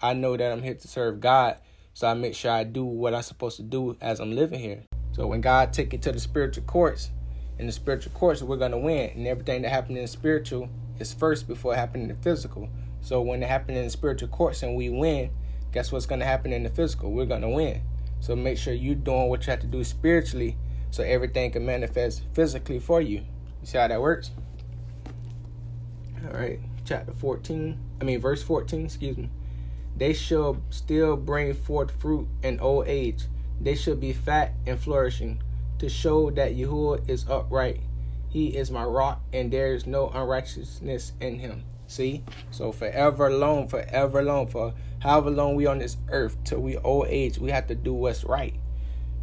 I know that I'm here to serve God, so I make sure I do what I'm supposed to do as I'm living here. So when God take it to the spiritual courts, in the spiritual courts, we're gonna win, and everything that happened in the spiritual is first before it happened in the physical. So when it happened in the spiritual courts and we win, guess what's gonna happen in the physical? We're gonna win. So make sure you're doing what you have to do spiritually, so everything can manifest physically for you. You see how that works? All right, chapter 14. I mean, verse 14. Excuse me. They shall still bring forth fruit in old age. They shall be fat and flourishing, to show that Yahuwah is upright. He is my rock, and there is no unrighteousness in him. See? So forever alone, forever alone, for however long we on this earth till we old age, we have to do what's right.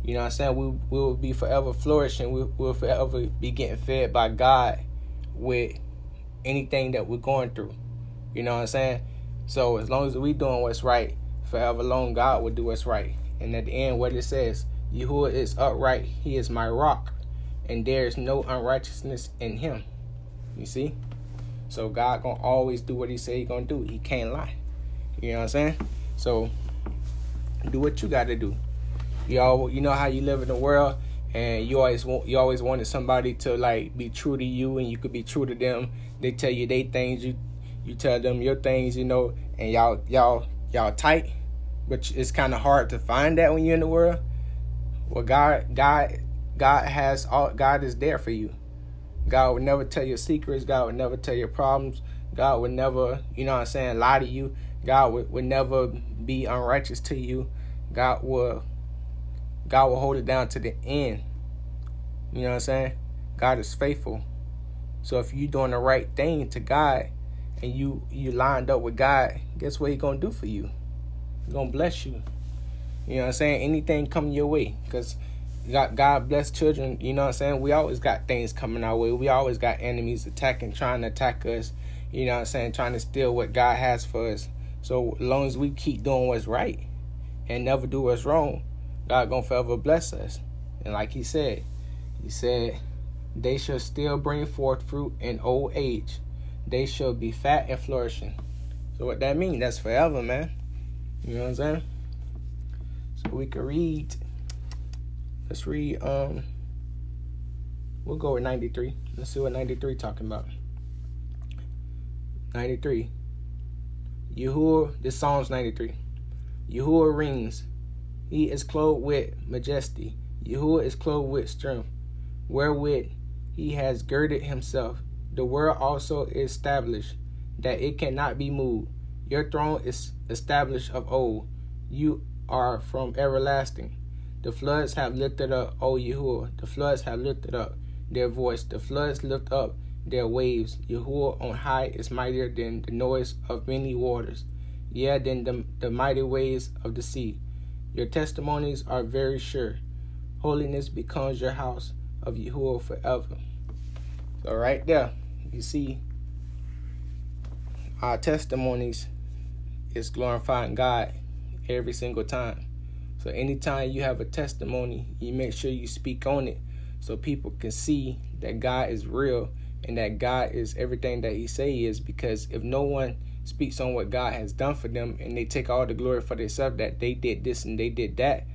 You know what I'm saying? We we will be forever flourishing. We will forever be getting fed by God with anything that we're going through. You know what I'm saying? So as long as we doing what's right, forever long God will do what's right. And at the end, what it says, Yahuwah is upright, he is my rock, and there is no unrighteousness in him. You see? So God gonna always do what he say he gonna do. He can't lie. You know what I'm saying? So do what you gotta do. You all you know how you live in the world and you always want you always wanted somebody to like be true to you and you could be true to them. They tell you they things you you tell them your things, you know, and y'all y'all y'all tight, but it's kind of hard to find that when you're in the world. Well, God God God has all God is there for you. God would never tell your secrets. God would never tell your problems. God would never, you know what I'm saying, lie to you. God would, would never be unrighteous to you. God will God will hold it down to the end. You know what I'm saying? God is faithful. So if you're doing the right thing to God, and you you lined up with God, guess what He gonna do for you? He gonna bless you. You know what I'm saying? Anything coming your way, cause God, God bless children. You know what I'm saying? We always got things coming our way. We always got enemies attacking, trying to attack us. You know what I'm saying? Trying to steal what God has for us. So as long as we keep doing what's right and never do what's wrong, God gonna forever bless us. And like He said, He said, they shall still bring forth fruit in old age they shall be fat and flourishing. So what that mean? That's forever, man. You know what I'm saying? So we can read. Let's read. Um, we'll go with 93. Let's see what 93 talking about. 93. Yahuwah, this Psalms 93. Yahuwah rings. He is clothed with majesty. Yahuwah is clothed with strength, wherewith he has girded himself the world also is established that it cannot be moved. Your throne is established of old. You are from everlasting. The floods have lifted up, O Yahuwah. The floods have lifted up their voice. The floods lift up their waves. Yahuwah on high is mightier than the noise of many waters, yeah, than the, the mighty waves of the sea. Your testimonies are very sure. Holiness becomes your house of Yahuwah forever. So, right there. You see, our testimonies is glorifying God every single time. So anytime you have a testimony, you make sure you speak on it so people can see that God is real and that God is everything that he say he is because if no one speaks on what God has done for them and they take all the glory for themselves that they did this and they did that,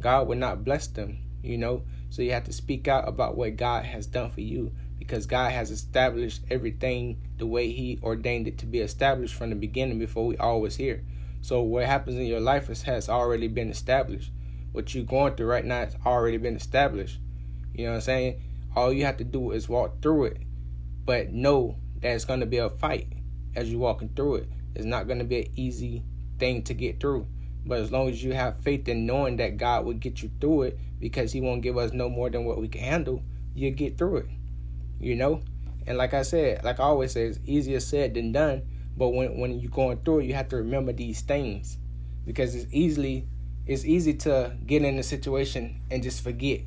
God would not bless them, you know? So you have to speak out about what God has done for you because God has established everything the way He ordained it to be established from the beginning before we all was here. So what happens in your life has already been established. What you're going through right now has already been established. You know what I'm saying? All you have to do is walk through it, but know that it's going to be a fight as you're walking through it. It's not going to be an easy thing to get through. But as long as you have faith in knowing that God will get you through it because He won't give us no more than what we can handle, you'll get through it you know? And like I said, like I always say, it's easier said than done. But when when you're going through it, you have to remember these things because it's easily it's easy to get in a situation and just forget.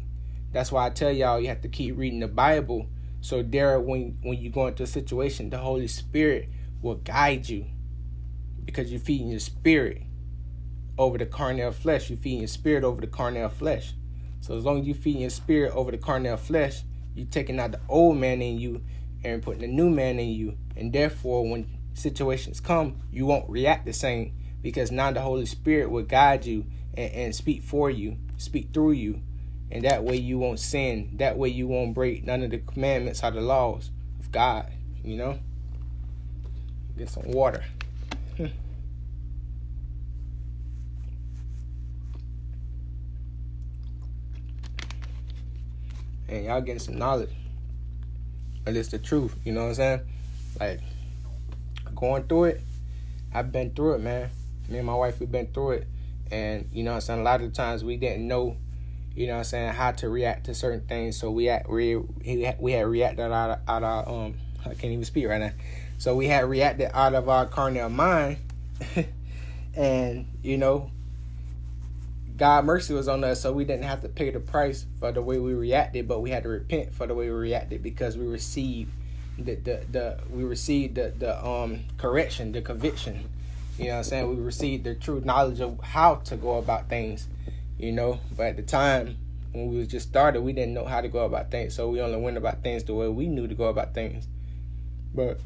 That's why I tell y'all you have to keep reading the Bible. So there, when when you go into a situation, the Holy Spirit will guide you because you're feeding your spirit over the carnal flesh. You're feeding your spirit over the carnal flesh. So as long as you feed your spirit over the carnal flesh, you're taking out the old man in you and putting the new man in you. And therefore, when situations come, you won't react the same because now the Holy Spirit will guide you and, and speak for you, speak through you, and that way you won't sin. That way you won't break none of the commandments or the laws of God. You know. Get some water. And y'all getting some knowledge. But it's the truth, you know what I'm saying? Like going through it, I've been through it, man. Me and my wife we've been through it. And you know what I'm saying, a lot of times we didn't know, you know what I'm saying, how to react to certain things. So we had we we had reacted out of, out of um I can't even speak right now. So we had reacted out of our carnal mind. and, you know, God mercy was on us, so we didn't have to pay the price for the way we reacted, but we had to repent for the way we reacted because we received the the, the we received the, the um correction, the conviction. You know what I'm saying? We received the true knowledge of how to go about things, you know. But at the time when we just started, we didn't know how to go about things, so we only went about things the way we knew to go about things. But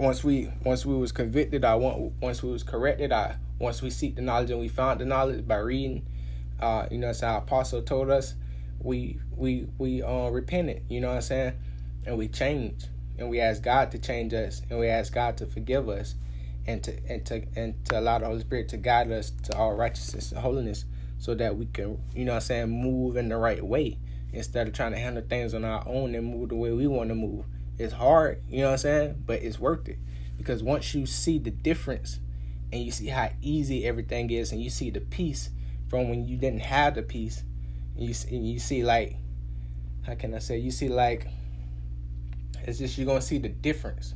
once we once we was convicted, I want once we was corrected, I once we seek the knowledge and we found the knowledge by reading, uh, you know, as our apostle told us, we we we uh repented, you know what I'm saying, and we changed, and we asked God to change us, and we asked God to forgive us, and to and to and to allow the Holy Spirit to guide us to all righteousness and holiness, so that we can, you know, what I'm saying, move in the right way instead of trying to handle things on our own and move the way we want to move. It's hard, you know what I'm saying, but it's worth it. Because once you see the difference and you see how easy everything is and you see the peace from when you didn't have the peace and you, and you see like how can i say you see like it's just you're gonna see the difference.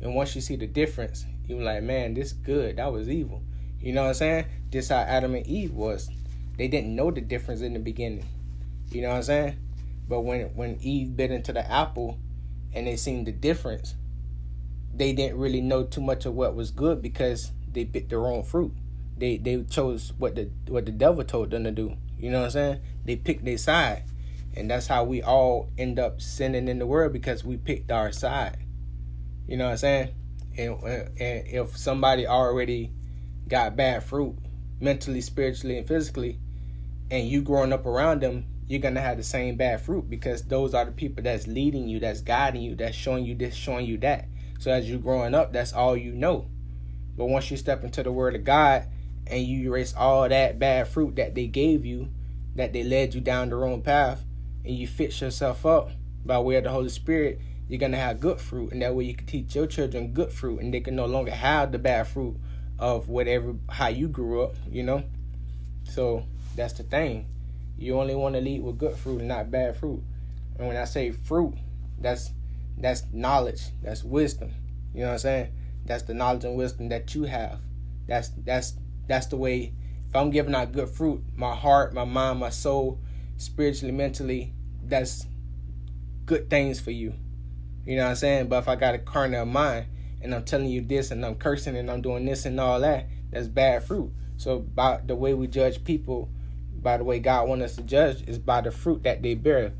And once you see the difference you're like man this good. That was evil. You know what i'm saying? This how adam and eve was. They didn't know the difference in the beginning. You know what i'm saying? But when when eve bit into the apple and they seen the difference they didn't really know too much of what was good because they bit their own fruit. They they chose what the what the devil told them to do. You know what I'm saying? They picked their side. And that's how we all end up sinning in the world because we picked our side. You know what I'm saying? And, and if somebody already got bad fruit mentally, spiritually, and physically, and you growing up around them, you're gonna have the same bad fruit because those are the people that's leading you, that's guiding you, that's showing you this, showing you that. So as you're growing up, that's all you know. But once you step into the Word of God and you erase all that bad fruit that they gave you, that they led you down the wrong path, and you fix yourself up by way of the Holy Spirit, you're gonna have good fruit, and that way you can teach your children good fruit, and they can no longer have the bad fruit of whatever how you grew up, you know. So that's the thing. You only want to lead with good fruit and not bad fruit. And when I say fruit, that's that's knowledge, that's wisdom. You know what I'm saying? That's the knowledge and wisdom that you have. That's that's that's the way. If I'm giving out good fruit, my heart, my mind, my soul, spiritually, mentally, that's good things for you. You know what I'm saying? But if I got a carnal mind and I'm telling you this and I'm cursing and I'm doing this and all that, that's bad fruit. So by the way we judge people, by the way God wants us to judge, is by the fruit that they bear.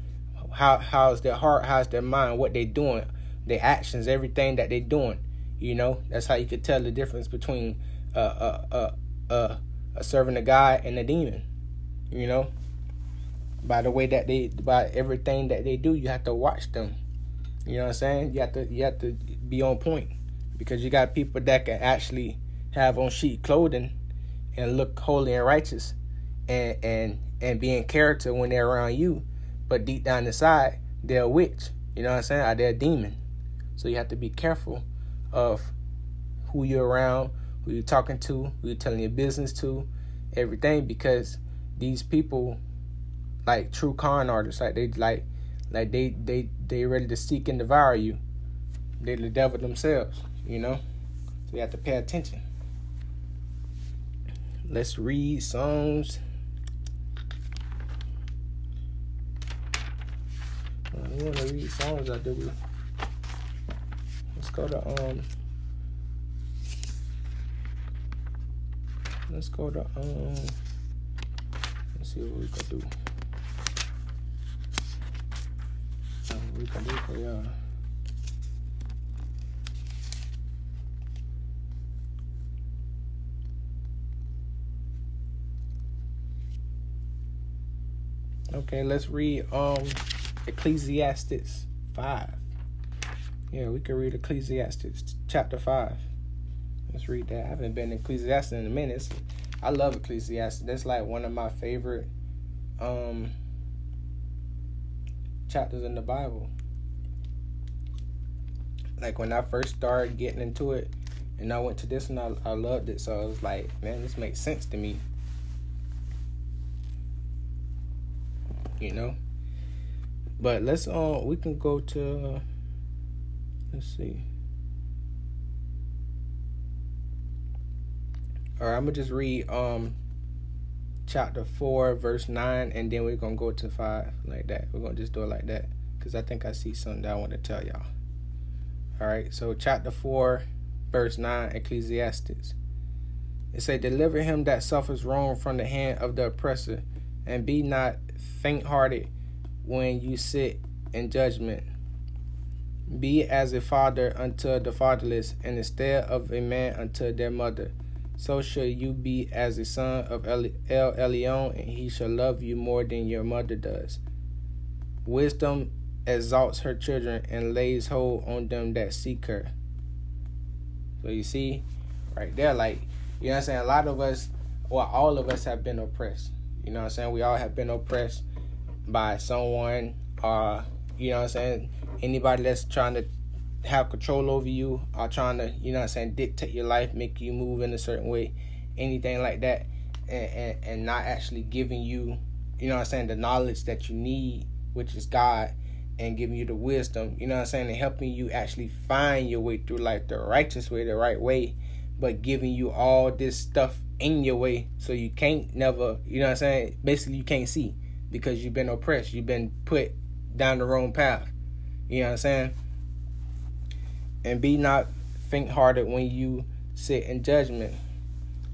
How how's their heart, how's their mind, what they doing, their actions, everything that they doing. You know, that's how you could tell the difference between a a a a, a servant of God and a demon. You know, by the way that they by everything that they do, you have to watch them. You know what I'm saying? You have to you have to be on point because you got people that can actually have on sheet clothing and look holy and righteous and and and be in character when they're around you, but deep down inside they're a witch. You know what I'm saying? they're a demon. So you have to be careful of who you're around, who you're talking to, who you're telling your business to, everything because these people like true con artists, like they like like they they they ready to seek and devour you. They're the devil themselves, you know? So you have to pay attention. Let's read Psalms. we want to read songs I do. Let's go to um. Let's go to um. Let's see what we can do. Um, what We can do for y'all. Okay, let's read um Ecclesiastes 5. Yeah, we can read Ecclesiastes chapter 5. Let's read that. I haven't been in Ecclesiastes in a minute. I love Ecclesiastes. That's like one of my favorite um chapters in the Bible. Like when I first started getting into it and I went to this and I, I loved it. So I was like, man, this makes sense to me. You know? But let's uh we can go to let's see. All right, I'm gonna just read um chapter four, verse nine, and then we're gonna go to five like that. We're gonna just do it like that because I think I see something that I want to tell y'all. All right, so chapter four, verse nine, Ecclesiastes. It say, "Deliver him that suffers wrong from the hand of the oppressor, and be not faint-hearted when you sit in judgment. Be as a father unto the fatherless, and instead of a man unto their mother. So shall you be as a son of El Elyon, and he shall love you more than your mother does. Wisdom exalts her children and lays hold on them that seek her. So you see, right there, like, you know I'm saying? A lot of us, well, all of us have been oppressed. You know I'm saying? We all have been oppressed by someone or, uh, you know what I'm saying? Anybody that's trying to have control over you or trying to, you know what I'm saying, dictate your life, make you move in a certain way, anything like that, and, and, and not actually giving you, you know what I'm saying, the knowledge that you need, which is God, and giving you the wisdom, you know what I'm saying, and helping you actually find your way through life the righteous way, the right way, but giving you all this stuff in your way so you can't never, you know what I'm saying, basically you can't see because you've been oppressed, you've been put down the wrong path. You know what I'm saying? and be not faint hearted when you sit in judgment.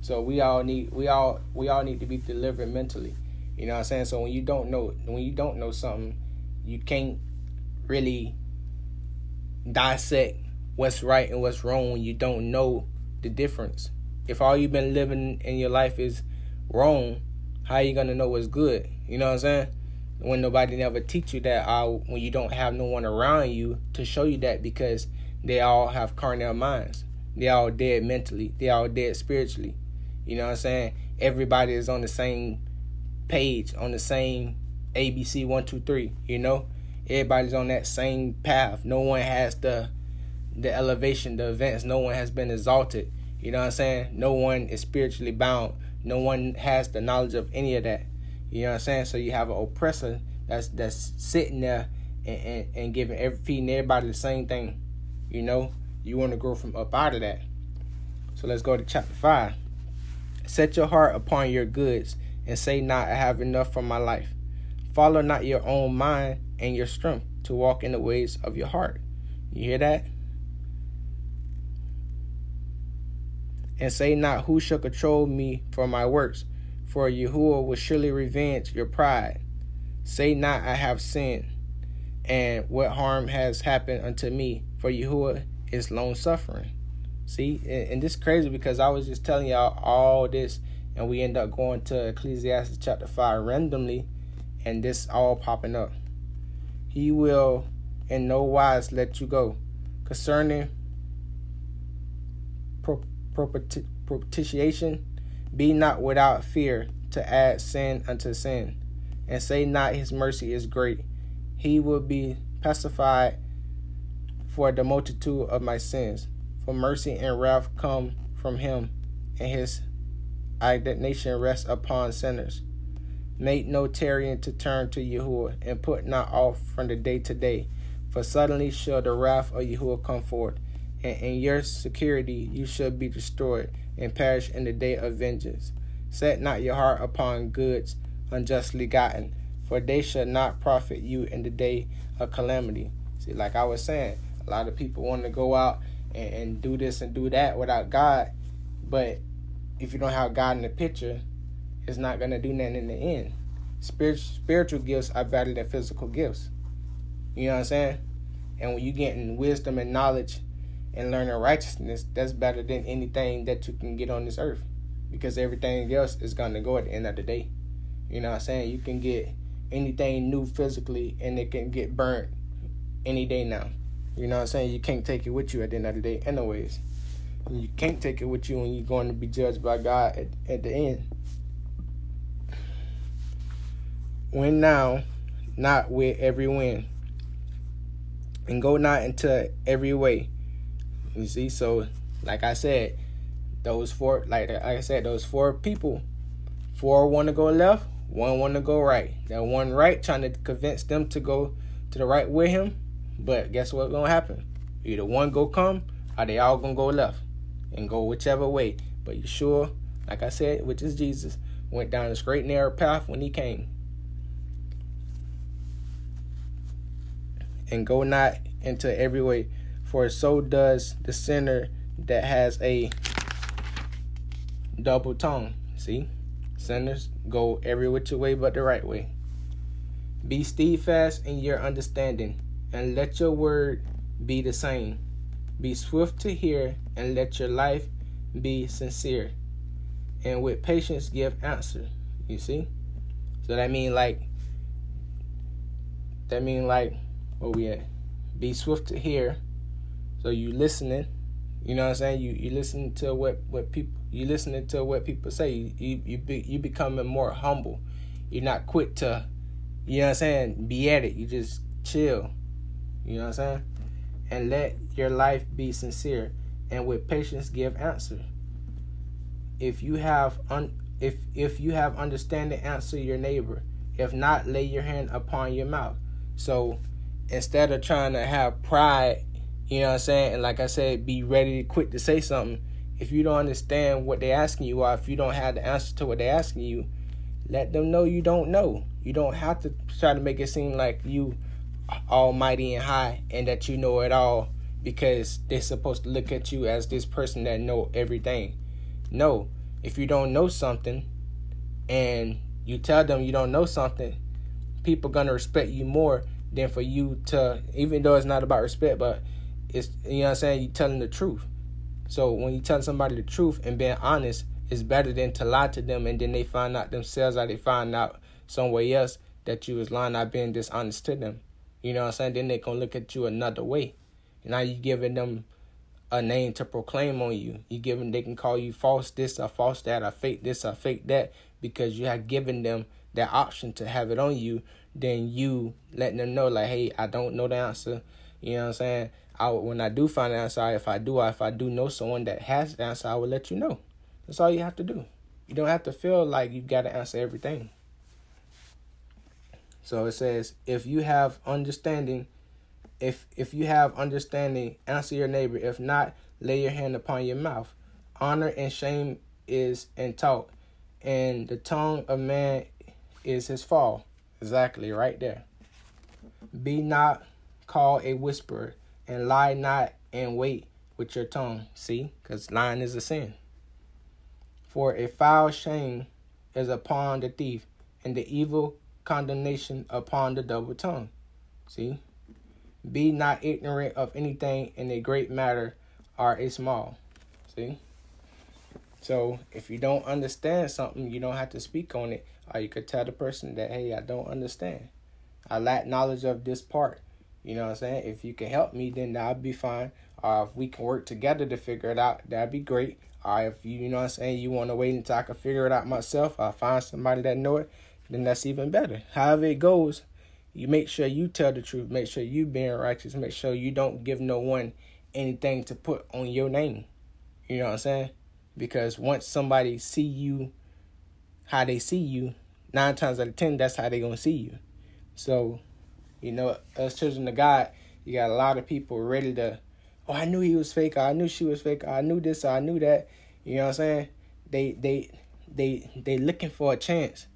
So we all need we all we all need to be delivered mentally. You know what I'm saying? So when you don't know when you don't know something, you can't really dissect what's right and what's wrong when you don't know the difference. If all you've been living in your life is wrong, how you gonna know what's good? You know what I'm saying? When nobody never teach you that, uh, when you don't have no one around you to show you that, because they all have carnal minds. They all dead mentally. They all dead spiritually. You know what I'm saying? Everybody is on the same page, on the same ABC one two three. You know, everybody's on that same path. No one has the the elevation, the events. No one has been exalted. You know what I'm saying? No one is spiritually bound. No one has the knowledge of any of that. You know what I'm saying? So you have an oppressor that's that's sitting there and, and, and giving every feeding everybody the same thing. You know, you want to grow from up out of that. So let's go to chapter 5. Set your heart upon your goods and say not, I have enough for my life. Follow not your own mind and your strength to walk in the ways of your heart. You hear that? And say not, Who shall control me for my works? For Yahuwah will surely revenge your pride. Say not, I have sinned, and what harm has happened unto me? for Yahuwah is long suffering. See, and, this is crazy because I was just telling y'all all this, and we end up going to Ecclesiastes chapter 5 randomly, and this all popping up. He will in no wise let you go. Concerning propitiation, be not without fear to add sin unto sin, and say not his mercy is great. He will be pacified for the multitude of my sins. For mercy and wrath come from him, and his indignation rests upon sinners. Make no tarrying to turn to Yahuwah, and put not off from the day to day. For suddenly shall the wrath of Yahuwah come forth, and in your security you shall be destroyed, and perish in the day of vengeance. Set not your heart upon goods unjustly gotten, for they shall not profit you in the day of calamity. See, like I was saying, a lot of people want to go out and, and do this and do that without God, but if you don't have God in the picture, it's not gonna do nothing in the end. Spiritual spiritual gifts are better than physical gifts. You know what I'm saying? And when you're getting wisdom and knowledge and learning righteousness, that's better than anything that you can get on this earth. Because everything else is gonna go at the end of the day. You know what I'm saying? You can get anything new physically and it can get burnt any day now. You know what I'm saying? You can't take it with you at the end of the day, anyways. You can't take it with you when you're going to be judged by God at, at the end. Win now, not with every win. And go not into every way. You see, so like I said, those four like, like I said, those four people, four want to go left, one want to go right. That one right trying to convince them to go to the right with him. But guess what's gonna happen? Either one go come or they all gonna go left and go whichever way. But you sure, like I said, which is Jesus, went down a straight narrow path when he came. And go not into every way, for so does the sinner that has a double tongue. See? Sinners go every which way but the right way. Be steadfast in your understanding, and let your word be the same. Be swift to hear, and let your life be sincere. And with patience give answer. You see? So that mean like that mean like where we at? Be swift to hear. So you listening. You know what I'm saying? You you listen to what what people you listening to what people say. You you you, be, you becoming more humble. You're not quick to, you know what I'm saying? Be at it. You just chill. You know what I'm saying? And let your life be sincere, and with patience give answer. If you have un if if you have understanding, answer your neighbor. If not, lay your hand upon your mouth. So instead of trying to have pride, you know what I'm saying, and like I said, be ready, to quit to say something if you don't understand what they're asking you or if you don't have the answer to what they're asking you, let them know you don't know. You don't have to try to make it seem like you almighty and high and that you know it all because they're supposed to look at you as this person that know everything. No, if you don't know something and you tell them you don't know something, people gonna respect you more than for you to even though it's not about respect, but it's you know what I'm saying, you telling the truth. So when you tell somebody the truth and being honest, it's better than to lie to them and then they find out themselves or they find out somewhere else that you was lying not being dishonest to them. You know what I'm saying? Then they gonna look at you another way. Now you giving them a name to proclaim on you. You giving they can call you false this or false that or fake this or fake that because you have given them that option to have it on you. Then you letting them know like, hey, I don't know the answer. You know what I'm saying? I when I do find an answer, if I do, if I do know someone that has the answer, I will let you know. That's all you have to do. You don't have to feel like you got to answer everything. So it says, if you have understanding, if if you have understanding, answer your neighbor. If not, lay your hand upon your mouth. Honor and shame is in talk, and the tongue of man is his fall. Exactly, right there. Be not called a whisperer, and lie not and wait with your tongue. See, because lying is a sin. For a foul shame is upon the thief, and the evil condemnation upon the double tongue. See? Be not ignorant of anything in a great matter or a small. See? So if you don't understand something, you don't have to speak on it. Or you could tell the person that, hey, I don't understand. I lack knowledge of this part. You know what I'm saying? If you can help me, then that'll be fine. Or if we can work together to figure it out, that'd be great. Or if you, you know what I'm saying, you want to wait until I can figure it out myself, I'll find somebody that know it, then that's even better. However it goes, you make sure you tell the truth. Make sure you being righteous. Make sure you don't give no one anything to put on your name. You know what I'm saying? Because once somebody see you how they see you, nine times out of ten, that's how they gonna see you. So you know, as children of God, you got a lot of people ready to, oh, I knew he was fake. I knew she was fake. I knew this. I knew that. You know what I'm saying? They they they they looking for a chance.